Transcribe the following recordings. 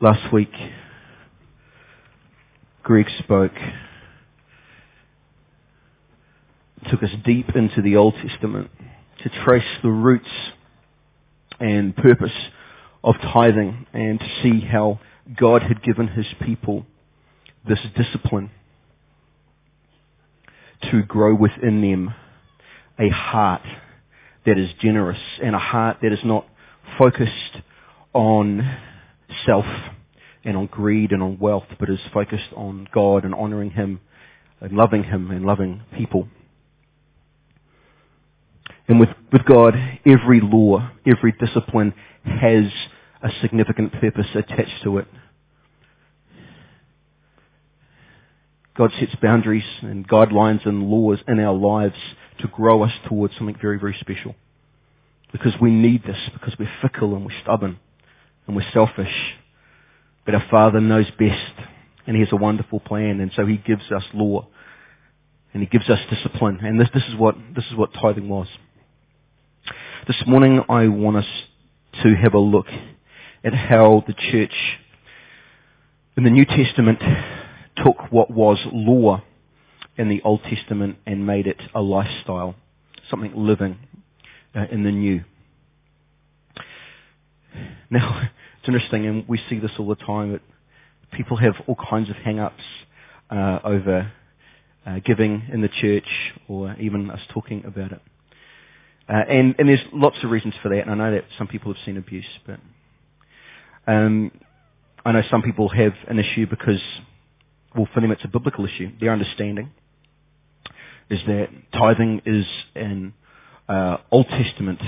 Last week, Greg spoke, took us deep into the Old Testament to trace the roots and purpose of tithing and to see how God had given his people this discipline to grow within them a heart that is generous and a heart that is not focused on self and on greed and on wealth, but is focused on God and honoring Him and loving Him and loving people. And with, with God, every law, every discipline has a significant purpose attached to it. God sets boundaries and guidelines and laws in our lives to grow us towards something very, very special. Because we need this, because we're fickle and we're stubborn and we're selfish. But our Father knows best and He has a wonderful plan and so He gives us law and He gives us discipline and this, this is what, this is what tithing was. This morning I want us to have a look at how the church in the New Testament took what was law in the Old Testament and made it a lifestyle, something living uh, in the New. Now, it's interesting, and we see this all the time, that people have all kinds of hang-ups uh, over uh, giving in the church or even us talking about it. Uh, and, and there's lots of reasons for that, and I know that some people have seen abuse, but um, I know some people have an issue because, well, for them it's a biblical issue. Their understanding is that tithing is an uh, Old Testament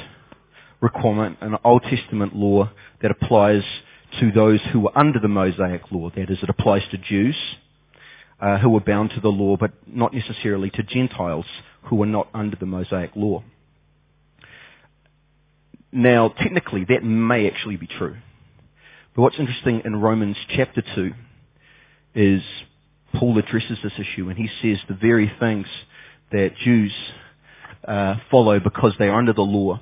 requirement, an Old Testament law that applies to those who were under the Mosaic law. That is, it applies to Jews uh, who were bound to the law, but not necessarily to Gentiles who were not under the Mosaic law. Now, technically, that may actually be true. But what's interesting in Romans chapter 2 is Paul addresses this issue and he says the very things that Jews uh, follow because they are under the law,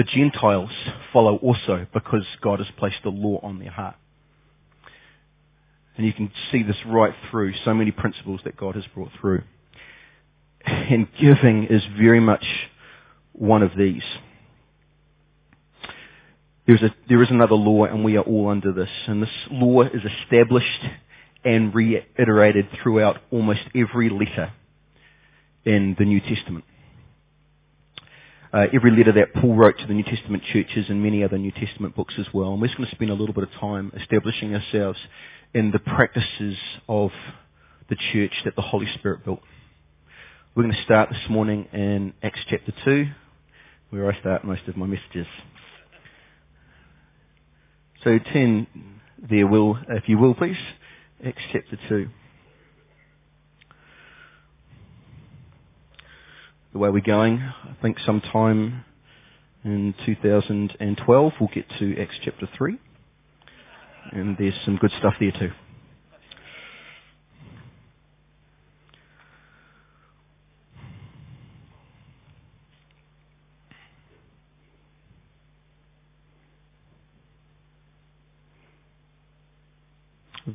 the Gentiles follow also because God has placed the law on their heart. And you can see this right through so many principles that God has brought through. And giving is very much one of these. There's a, there is another law and we are all under this. And this law is established and reiterated throughout almost every letter in the New Testament. Uh, every letter that Paul wrote to the New Testament churches and many other New Testament books as well. And we're just going to spend a little bit of time establishing ourselves in the practices of the church that the Holy Spirit built. We're going to start this morning in Acts chapter 2, where I start most of my messages. So turn there, will, if you will, please. Acts chapter 2. The way we're going, I think sometime in 2012 we'll get to Acts chapter 3. And there's some good stuff there too.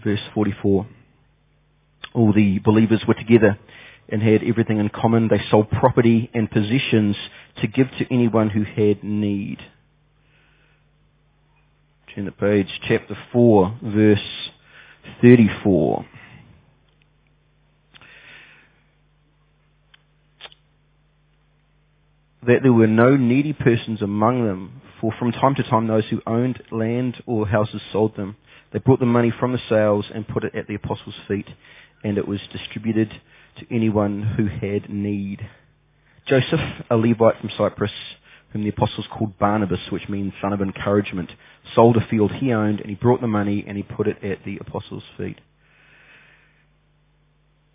verse 44. All the believers were together and had everything in common. They sold property and possessions to give to anyone who had need. Turn the page, chapter 4, verse 34. That there were no needy persons among them, for from time to time those who owned land or houses sold them they brought the money from the sales and put it at the apostles' feet, and it was distributed to anyone who had need. Joseph, a Levite from Cyprus, whom the apostles called Barnabas, which means son of encouragement, sold a field he owned, and he brought the money and he put it at the apostles' feet.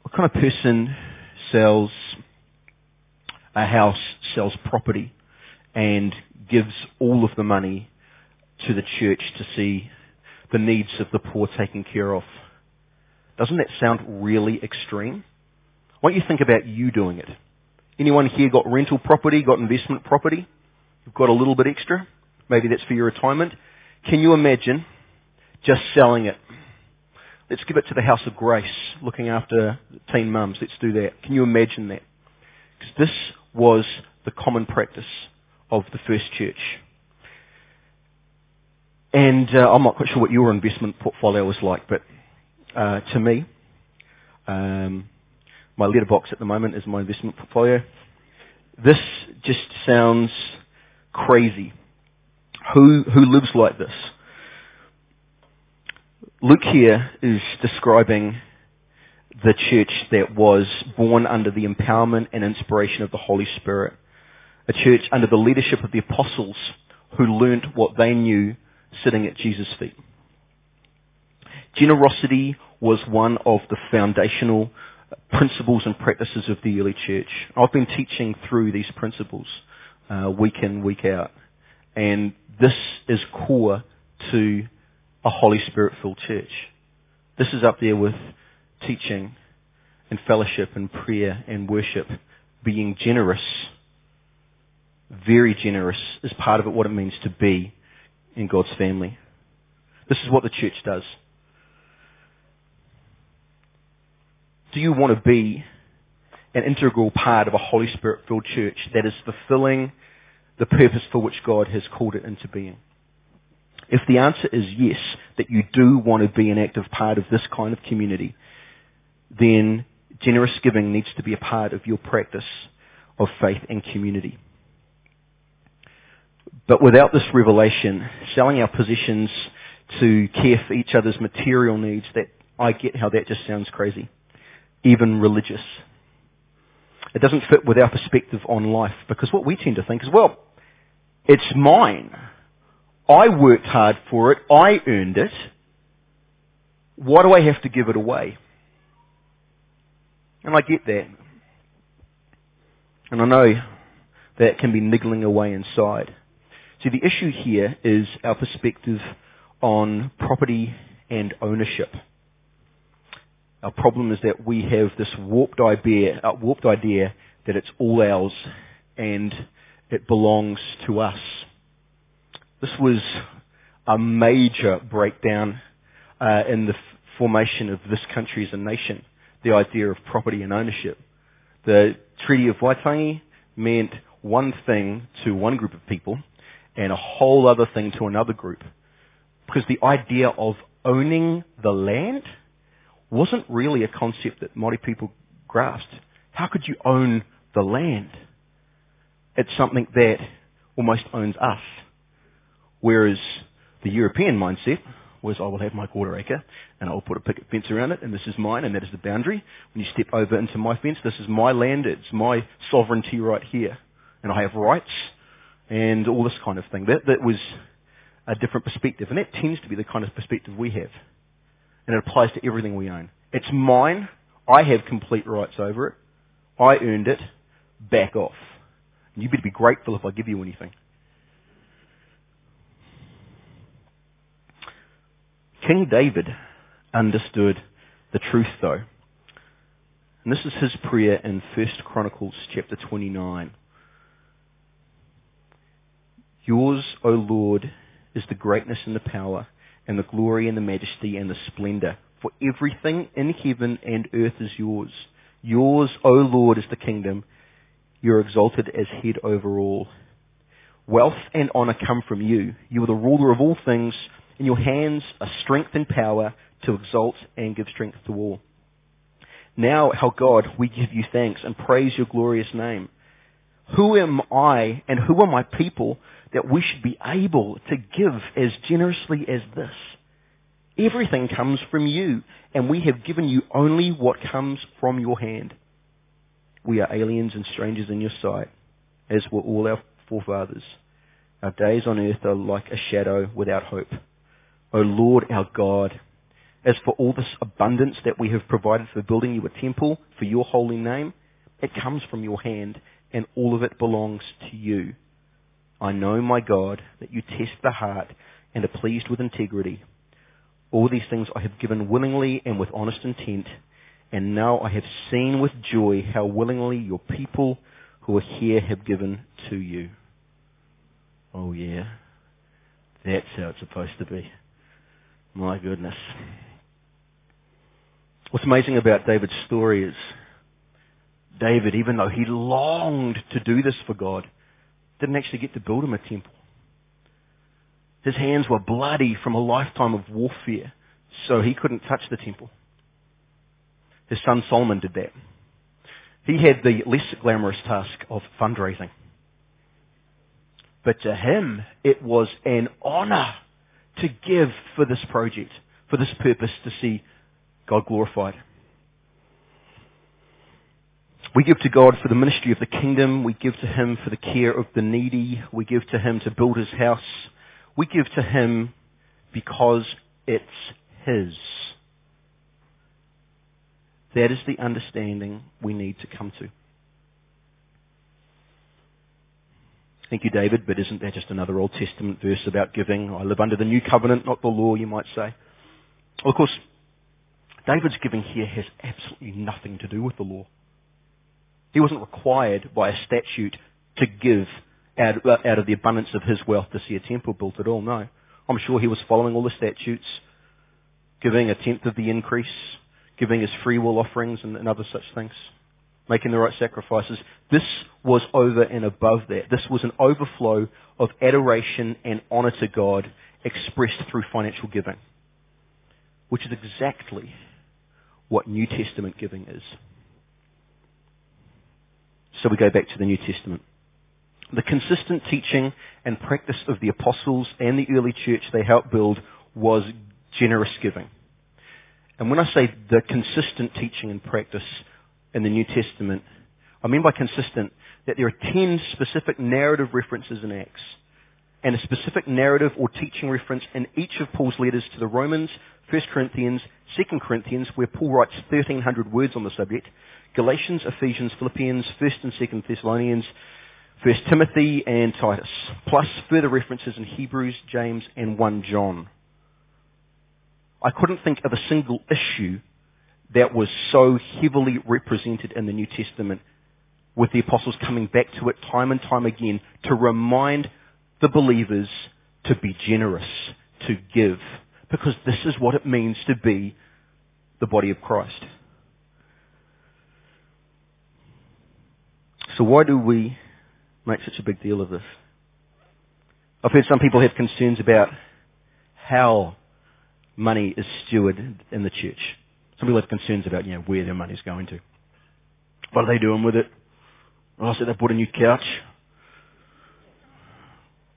What kind of person sells a house, sells property, and gives all of the money to the church to see the needs of the poor taken care of. Doesn't that sound really extreme? Why don't you think about you doing it? Anyone here got rental property, got investment property? You've got a little bit extra? Maybe that's for your retirement. Can you imagine just selling it. Let's give it to the House of Grace, looking after teen mums. Let's do that. Can you imagine that? Because this was the common practice of the first church. And uh, I'm not quite sure what your investment portfolio was like, but uh, to me, um, my letterbox at the moment is my investment portfolio. This just sounds crazy. Who who lives like this? Luke here is describing the church that was born under the empowerment and inspiration of the Holy Spirit. A church under the leadership of the apostles who learnt what they knew sitting at Jesus' feet. Generosity was one of the foundational principles and practices of the early church. I've been teaching through these principles uh, week in, week out. And this is core to a Holy Spirit filled church. This is up there with teaching and fellowship and prayer and worship. Being generous, very generous, is part of it what it means to be in God's family. This is what the church does. Do you want to be an integral part of a Holy Spirit filled church that is fulfilling the purpose for which God has called it into being? If the answer is yes, that you do want to be an active part of this kind of community, then generous giving needs to be a part of your practice of faith and community. But without this revelation, selling our possessions to care for each other's material needs, that I get how that just sounds crazy. Even religious. It doesn't fit with our perspective on life because what we tend to think is, well, it's mine. I worked hard for it. I earned it. Why do I have to give it away? And I get that. And I know that can be niggling away inside. See, the issue here is our perspective on property and ownership. Our problem is that we have this warped idea, uh, warped idea that it's all ours and it belongs to us. This was a major breakdown uh, in the f- formation of this country as a nation, the idea of property and ownership. The Treaty of Waitangi meant one thing to one group of people and a whole other thing to another group. Because the idea of owning the land wasn't really a concept that Māori people grasped. How could you own the land? It's something that almost owns us. Whereas the European mindset was I will have my quarter acre and I will put a picket fence around it and this is mine and that is the boundary. When you step over into my fence, this is my land, it's my sovereignty right here. And I have rights and all this kind of thing. That, that was a different perspective, and that tends to be the kind of perspective we have. And it applies to everything we own. It's mine. I have complete rights over it. I earned it. Back off. You better be grateful if I give you anything. King David understood the truth though. And this is his prayer in 1 Chronicles chapter 29. Yours, O Lord, is the greatness and the power and the glory and the majesty and the splendor. For everything in heaven and earth is yours. Yours, O Lord, is the kingdom. You're exalted as head over all. Wealth and honor come from you. You are the ruler of all things. In your hands are strength and power to exalt and give strength to all. Now, our God, we give you thanks and praise your glorious name. Who am I and who are my people that we should be able to give as generously as this? Everything comes from you, and we have given you only what comes from your hand. We are aliens and strangers in your sight, as were all our forefathers. Our days on earth are like a shadow without hope. O Lord our God, as for all this abundance that we have provided for building you a temple for your holy name, it comes from your hand, and all of it belongs to you. I know, my God, that you test the heart and are pleased with integrity. All these things I have given willingly and with honest intent, and now I have seen with joy how willingly your people who are here have given to you. Oh yeah, that's how it's supposed to be. My goodness. What's amazing about David's story is David, even though he longed to do this for God, didn't actually get to build him a temple. His hands were bloody from a lifetime of warfare, so he couldn't touch the temple. His son Solomon did that. He had the less glamorous task of fundraising. But to him, it was an honor to give for this project, for this purpose, to see God glorified. We give to God for the ministry of the kingdom. We give to Him for the care of the needy. We give to Him to build His house. We give to Him because it's His. That is the understanding we need to come to. Thank you, David, but isn't that just another Old Testament verse about giving? I live under the new covenant, not the law, you might say. Well, of course, David's giving here has absolutely nothing to do with the law. He wasn't required by a statute to give out, uh, out of the abundance of his wealth to see a temple built at all, no. I'm sure he was following all the statutes, giving a tenth of the increase, giving his free will offerings and, and other such things making the right sacrifices. This was over and above that. This was an overflow of adoration and honor to God expressed through financial giving, which is exactly what New Testament giving is. So we go back to the New Testament. The consistent teaching and practice of the apostles and the early church they helped build was generous giving. And when I say the consistent teaching and practice, in the New Testament, I mean by consistent that there are ten specific narrative references in Acts and a specific narrative or teaching reference in each of Paul's letters to the Romans, 1 Corinthians, 2 Corinthians, where Paul writes 1,300 words on the subject, Galatians, Ephesians, Philippians, 1 and 2 Thessalonians, 1 Timothy, and Titus, plus further references in Hebrews, James, and 1 John. I couldn't think of a single issue that was so heavily represented in the New Testament with the apostles coming back to it time and time again to remind the believers to be generous, to give, because this is what it means to be the body of Christ. So why do we make such a big deal of this? I've heard some people have concerns about how money is stewarded in the church. Some people have concerns about, you know, where their money's going to. What are they doing with it? Oh, so they bought a new couch.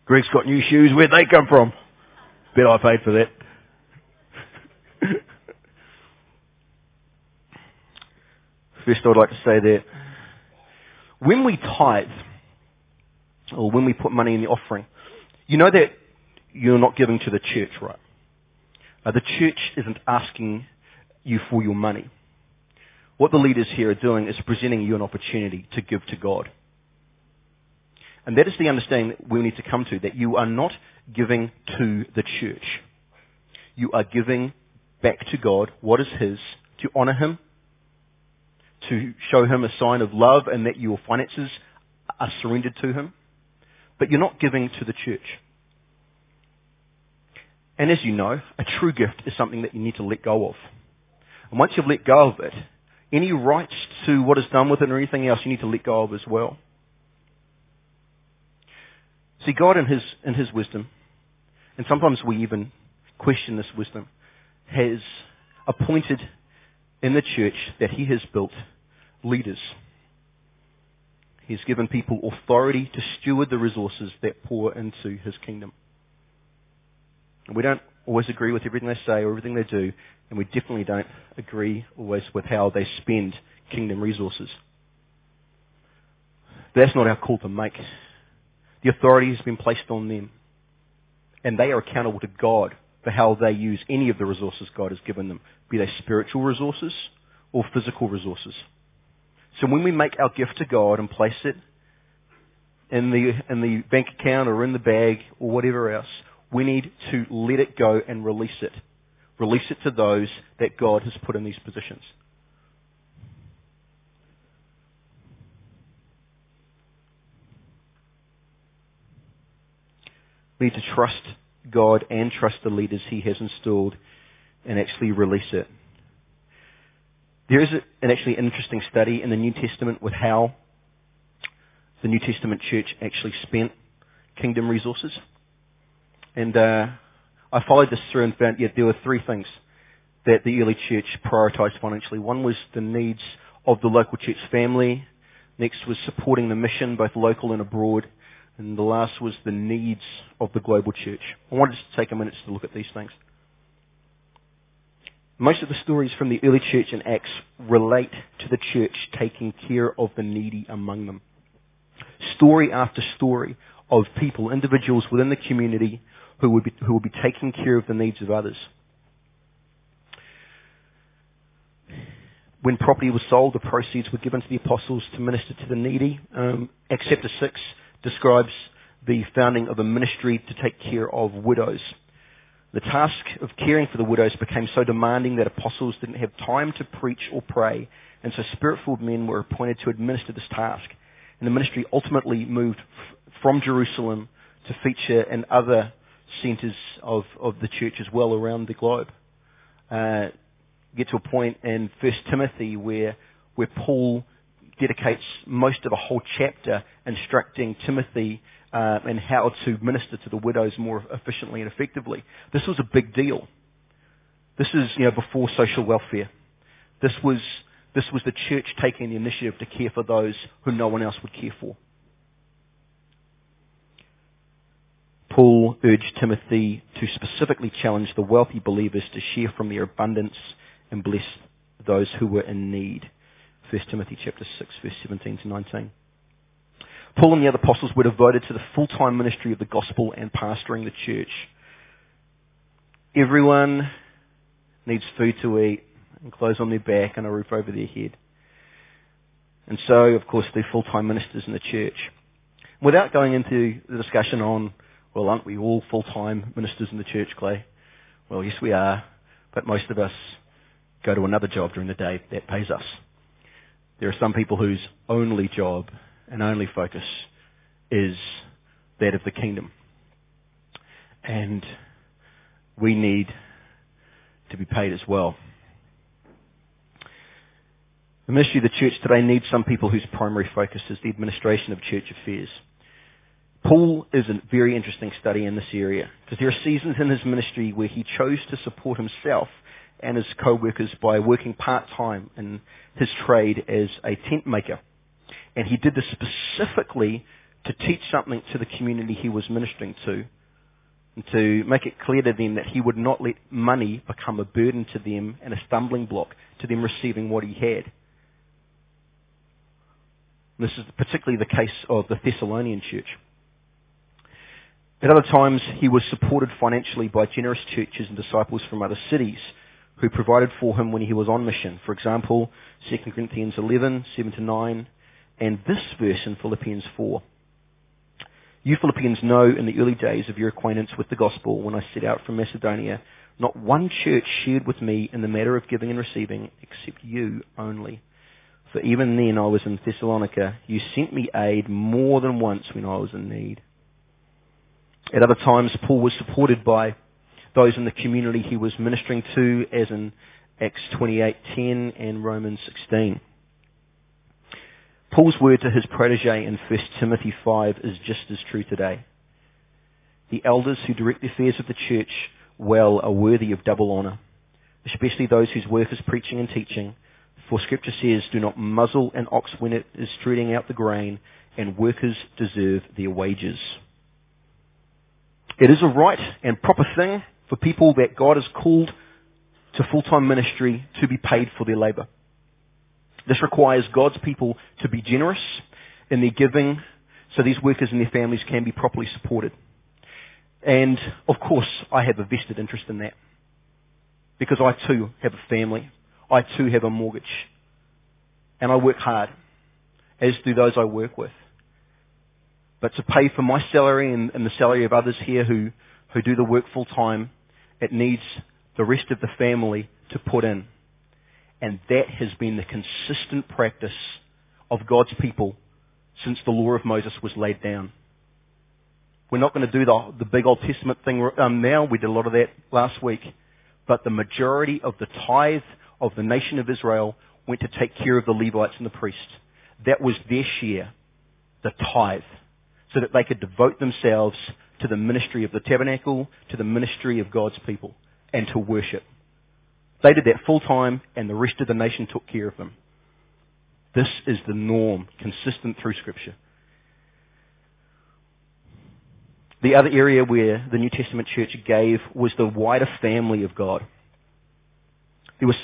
Greg's got new shoes. Where'd they come from? Bet I paid for that. First, I would like to say that when we tithe, or when we put money in the offering, you know that you're not giving to the church, right? Uh, the church isn't asking you for your money. What the leaders here are doing is presenting you an opportunity to give to God. And that is the understanding that we need to come to, that you are not giving to the church. You are giving back to God what is His, to honour Him, to show Him a sign of love and that your finances are surrendered to Him. But you're not giving to the church. And as you know, a true gift is something that you need to let go of. And once you've let go of it, any rights to what is done with it or anything else you need to let go of as well. See, God in His, in His wisdom, and sometimes we even question this wisdom, has appointed in the church that He has built leaders. He's given people authority to steward the resources that pour into His kingdom. And we don't always agree with everything they say or everything they do, and we definitely don't agree always with how they spend kingdom resources. That's not our call to make. The authority has been placed on them, and they are accountable to God for how they use any of the resources God has given them, be they spiritual resources or physical resources. So when we make our gift to God and place it in the, in the bank account or in the bag or whatever else, we need to let it go and release it. Release it to those that God has put in these positions. We need to trust God and trust the leaders he has installed and actually release it. There is an actually interesting study in the New Testament with how the New Testament church actually spent kingdom resources. And uh, I followed this through and found yeah, there were three things that the early church prioritized financially. One was the needs of the local church family. Next was supporting the mission, both local and abroad. And the last was the needs of the global church. I wanted to take a minute to look at these things. Most of the stories from the early church in Acts relate to the church taking care of the needy among them. Story after story of people, individuals within the community who would be, who would be taking care of the needs of others. When property was sold, the proceeds were given to the apostles to minister to the needy. Um, Acts chapter 6 describes the founding of a ministry to take care of widows. The task of caring for the widows became so demanding that apostles didn't have time to preach or pray, and so spirit-filled men were appointed to administer this task. And the ministry ultimately moved from Jerusalem to feature in other centres of, of the church as well around the globe. Uh, get to a point in First Timothy where where Paul dedicates most of a whole chapter instructing Timothy uh, and how to minister to the widows more efficiently and effectively. This was a big deal. This is you know before social welfare. This was this was the church taking the initiative to care for those who no one else would care for. Paul urged Timothy to specifically challenge the wealthy believers to share from their abundance and bless those who were in need. 1 Timothy chapter 6 verse 17 to 19. Paul and the other apostles were devoted to the full-time ministry of the gospel and pastoring the church. Everyone needs food to eat and clothes on their back and a roof over their head. And so, of course, they're full-time ministers in the church. Without going into the discussion on, well, aren't we all full-time ministers in the church, Clay? Well, yes, we are, but most of us go to another job during the day that pays us. There are some people whose only job and only focus is that of the kingdom. And we need to be paid as well. The ministry of the church today needs some people whose primary focus is the administration of church affairs. Paul is a very interesting study in this area because there are seasons in his ministry where he chose to support himself and his co-workers by working part-time in his trade as a tent maker. And he did this specifically to teach something to the community he was ministering to and to make it clear to them that he would not let money become a burden to them and a stumbling block to them receiving what he had. This is particularly the case of the Thessalonian church. At other times, he was supported financially by generous churches and disciples from other cities who provided for him when he was on mission. For example, 2 Corinthians 11, 7 to 9, and this verse in Philippians 4. You Philippians know in the early days of your acquaintance with the gospel when I set out from Macedonia, not one church shared with me in the matter of giving and receiving except you only. For even then I was in Thessalonica. You sent me aid more than once when I was in need. At other times, Paul was supported by those in the community he was ministering to, as in Acts 28:10 and Romans 16. Paul's word to his protege in 1 Timothy 5 is just as true today. The elders who direct the affairs of the church well are worthy of double honour, especially those whose work is preaching and teaching. For scripture says, do not muzzle an ox when it is treading out the grain, and workers deserve their wages. It is a right and proper thing for people that God has called to full-time ministry to be paid for their labour. This requires God's people to be generous in their giving so these workers and their families can be properly supported. And of course, I have a vested interest in that. Because I too have a family. I too have a mortgage. And I work hard, as do those I work with. But to pay for my salary and, and the salary of others here who, who do the work full time, it needs the rest of the family to put in. And that has been the consistent practice of God's people since the law of Moses was laid down. We're not going to do the, the big Old Testament thing um, now. We did a lot of that last week. But the majority of the tithe of the nation of Israel went to take care of the Levites and the priests. That was their share, the tithe, so that they could devote themselves to the ministry of the tabernacle, to the ministry of God's people, and to worship. They did that full time, and the rest of the nation took care of them. This is the norm, consistent through Scripture. The other area where the New Testament church gave was the wider family of God. There was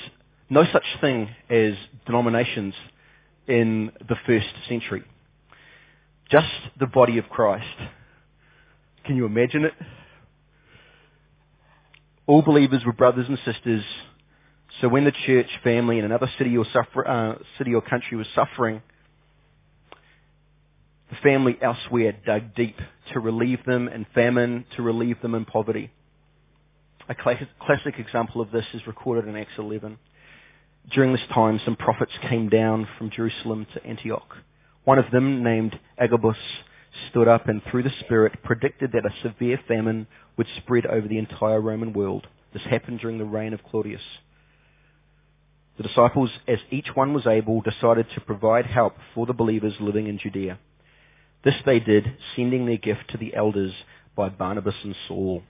no such thing as denominations in the first century. Just the body of Christ. Can you imagine it? All believers were brothers and sisters. So when the church family in another city or, suffer, uh, city or country was suffering, the family elsewhere dug deep to relieve them in famine, to relieve them in poverty. A classic example of this is recorded in Acts 11. During this time, some prophets came down from Jerusalem to Antioch. One of them, named Agabus, stood up and through the Spirit predicted that a severe famine would spread over the entire Roman world. This happened during the reign of Claudius. The disciples, as each one was able, decided to provide help for the believers living in Judea. This they did, sending their gift to the elders by Barnabas and Saul.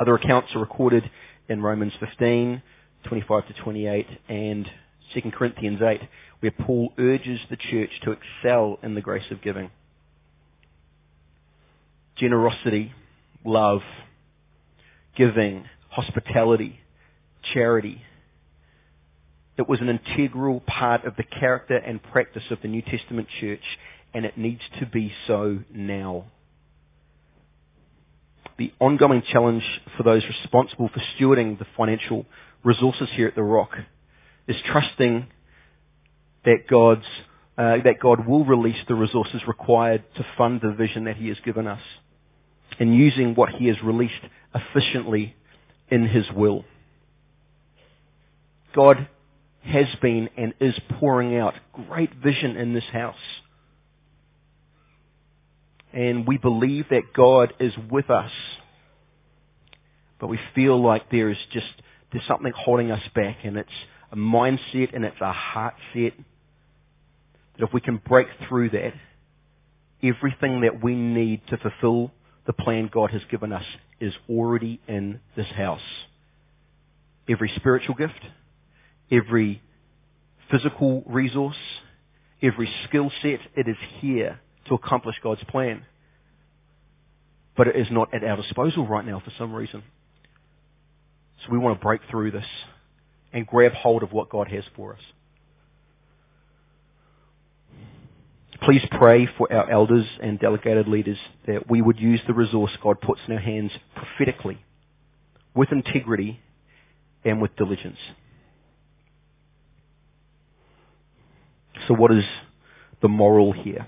Other accounts are recorded in Romans 15, 25 to 28, and 2 Corinthians 8, where Paul urges the church to excel in the grace of giving. Generosity, love, giving, hospitality, charity. It was an integral part of the character and practice of the New Testament church, and it needs to be so now. The ongoing challenge for those responsible for stewarding the financial resources here at the Rock is trusting that God's uh, that God will release the resources required to fund the vision that He has given us, and using what He has released efficiently in His will. God has been and is pouring out great vision in this house. And we believe that God is with us. But we feel like there is just there's something holding us back and it's a mindset and it's a heart set that if we can break through that, everything that we need to fulfill the plan God has given us is already in this house. Every spiritual gift, every physical resource, every skill set, it is here to accomplish God's plan. But it is not at our disposal right now for some reason. So we want to break through this and grab hold of what God has for us. Please pray for our elders and delegated leaders that we would use the resource God puts in our hands prophetically, with integrity, and with diligence. So what is the moral here?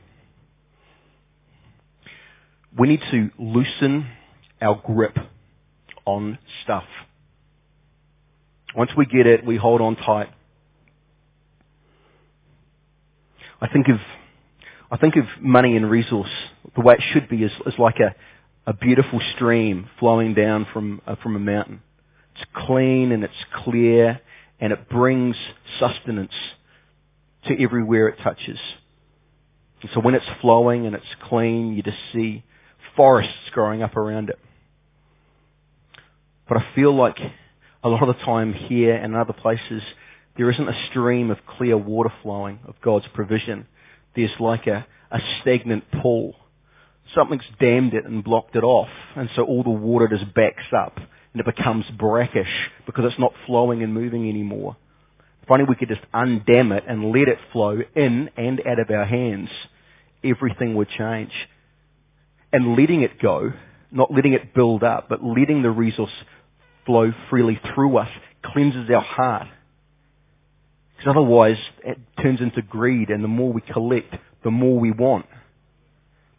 We need to loosen our grip on stuff. Once we get it, we hold on tight. I think of, I think of money and resource the way it should be is, is like a, a beautiful stream flowing down from, uh, from a mountain. It's clean and it's clear and it brings sustenance to everywhere it touches. And so when it's flowing and it's clean, you just see forests growing up around it. But I feel like a lot of the time here and in other places, there isn't a stream of clear water flowing of God's provision. There's like a, a stagnant pool. Something's dammed it and blocked it off, and so all the water just backs up and it becomes brackish because it's not flowing and moving anymore. If only we could just undam it and let it flow in and out of our hands, everything would change. And letting it go, not letting it build up, but letting the resource flow freely through us cleanses our heart. Because otherwise it turns into greed and the more we collect, the more we want.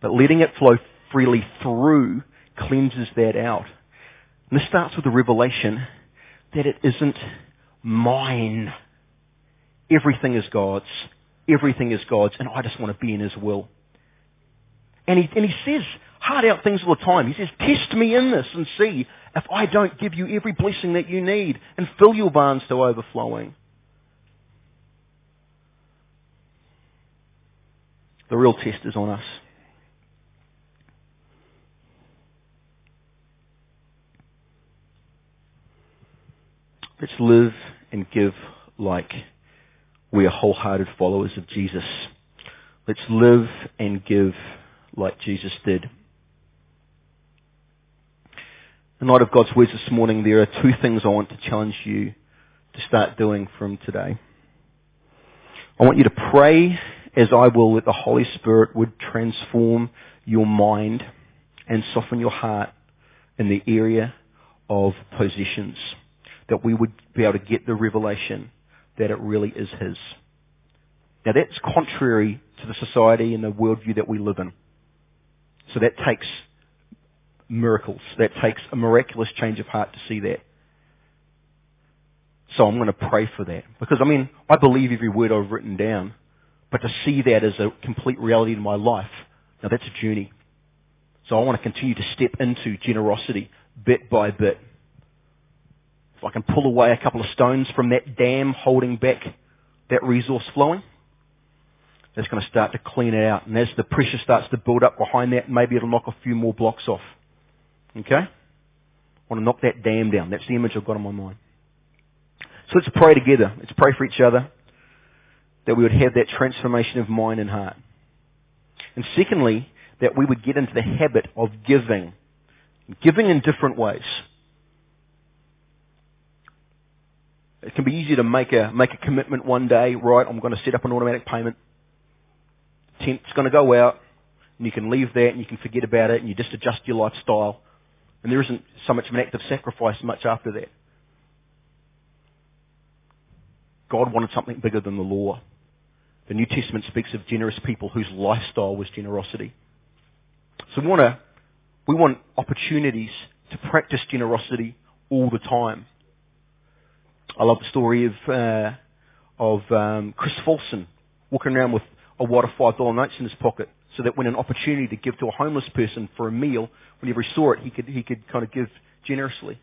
But letting it flow freely through cleanses that out. And this starts with the revelation that it isn't mine. Everything is God's. Everything is God's and I just want to be in His will. And he, and he says hard out things all the time. He says, test me in this and see if I don't give you every blessing that you need and fill your barns to overflowing. The real test is on us. Let's live and give like we are wholehearted followers of Jesus. Let's live and give like Jesus did. In light of God's words this morning, there are two things I want to challenge you to start doing from today. I want you to pray as I will that the Holy Spirit would transform your mind and soften your heart in the area of possessions. That we would be able to get the revelation that it really is His. Now that's contrary to the society and the worldview that we live in. So that takes miracles. That takes a miraculous change of heart to see that. So I'm going to pray for that. Because I mean, I believe every word I've written down. But to see that as a complete reality in my life, now that's a journey. So I want to continue to step into generosity bit by bit. If I can pull away a couple of stones from that dam holding back that resource flowing, that's going to start to clean it out. And as the pressure starts to build up behind that, maybe it'll knock a few more blocks off. Okay? I want to knock that dam down. That's the image I've got in my mind. So let's pray together. Let's pray for each other that we would have that transformation of mind and heart. And secondly, that we would get into the habit of giving. Giving in different ways. It can be easy to make a, make a commitment one day, right, I'm going to set up an automatic payment. Tent's going to go out, and you can leave that and you can forget about it and you just adjust your lifestyle. And there isn't so much of an act of sacrifice much after that. God wanted something bigger than the law. The New Testament speaks of generous people whose lifestyle was generosity. So we want to, we want opportunities to practice generosity all the time. I love the story of uh, of um, Chris Folsom walking around with a wad of five dollar notes in his pocket, so that when an opportunity to give to a homeless person for a meal, whenever he saw it, he could he could kind of give generously.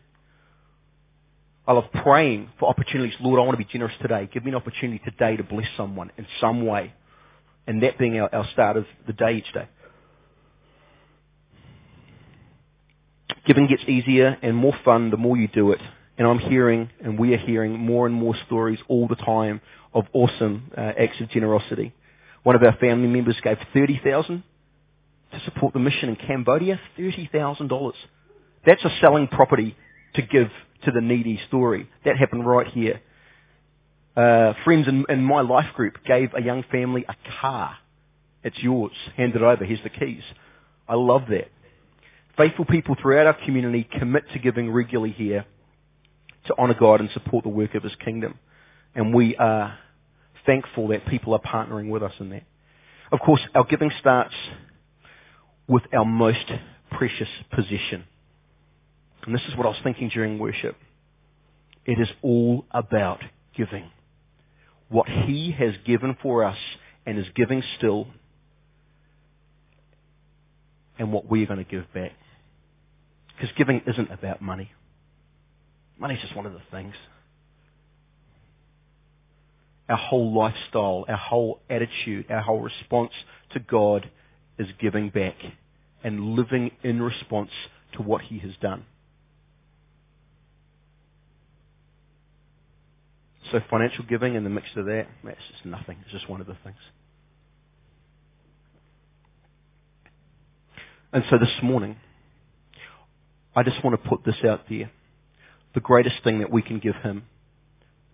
I love praying for opportunities. Lord, I want to be generous today. Give me an opportunity today to bless someone in some way. And that being our, our start of the day each day. Giving gets easier and more fun the more you do it. And I'm hearing, and we are hearing more and more stories all the time of awesome uh, acts of generosity. One of our family members gave 30000 to support the mission in Cambodia. $30,000. That's a selling property to give to the needy story. That happened right here. Uh, friends in, in my life group gave a young family a car. It's yours. Hand it over. Here's the keys. I love that. Faithful people throughout our community commit to giving regularly here to honour God and support the work of His kingdom. And we are thankful that people are partnering with us in that. Of course, our giving starts with our most precious possession, and this is what I was thinking during worship. It is all about giving. What He has given for us and is giving still, and what we are going to give back. Because giving isn't about money. Money's just one of the things. Our whole lifestyle, our whole attitude, our whole response to God is giving back and living in response to what He has done. So financial giving in the mix of that, that's just nothing. It's just one of the things. And so this morning, I just want to put this out there. The greatest thing that we can give him,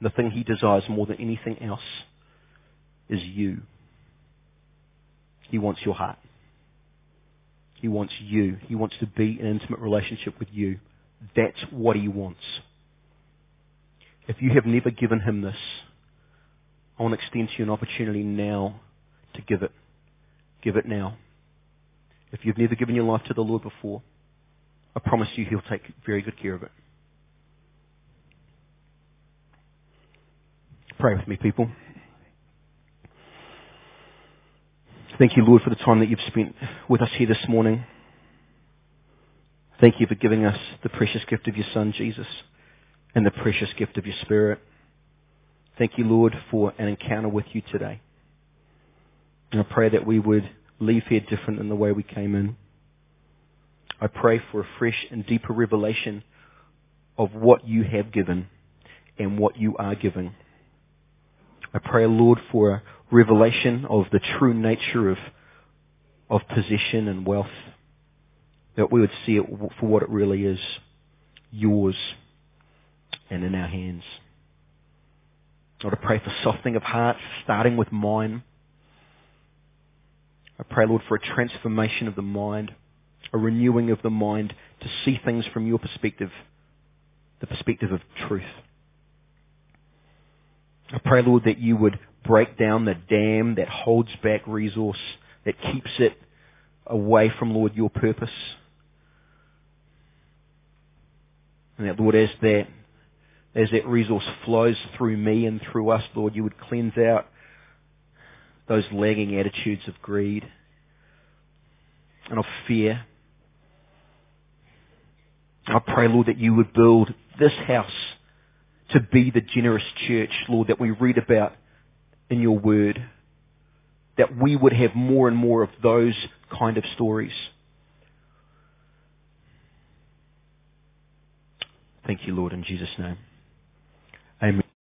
the thing he desires more than anything else, is you. He wants your heart. He wants you. He wants to be in an intimate relationship with you. That's what he wants. If you have never given him this, I want to extend to you an opportunity now to give it. Give it now. If you've never given your life to the Lord before, I promise you he'll take very good care of it. Pray with me, people. Thank you, Lord, for the time that you've spent with us here this morning. Thank you for giving us the precious gift of your Son, Jesus, and the precious gift of your Spirit. Thank you, Lord, for an encounter with you today. And I pray that we would leave here different than the way we came in. I pray for a fresh and deeper revelation of what you have given and what you are giving. I pray, Lord, for a revelation of the true nature of, of possession and wealth, that we would see it for what it really is, yours and in our hands. Lord, I pray for softening of hearts, starting with mine. I pray, Lord, for a transformation of the mind, a renewing of the mind to see things from your perspective, the perspective of truth. I pray, Lord, that you would break down the dam that holds back resource, that keeps it away from, Lord, your purpose. And that, Lord, as that, as that resource flows through me and through us, Lord, you would cleanse out those lagging attitudes of greed and of fear. I pray, Lord, that you would build this house to be the generous church, Lord, that we read about in your word. That we would have more and more of those kind of stories. Thank you, Lord, in Jesus' name.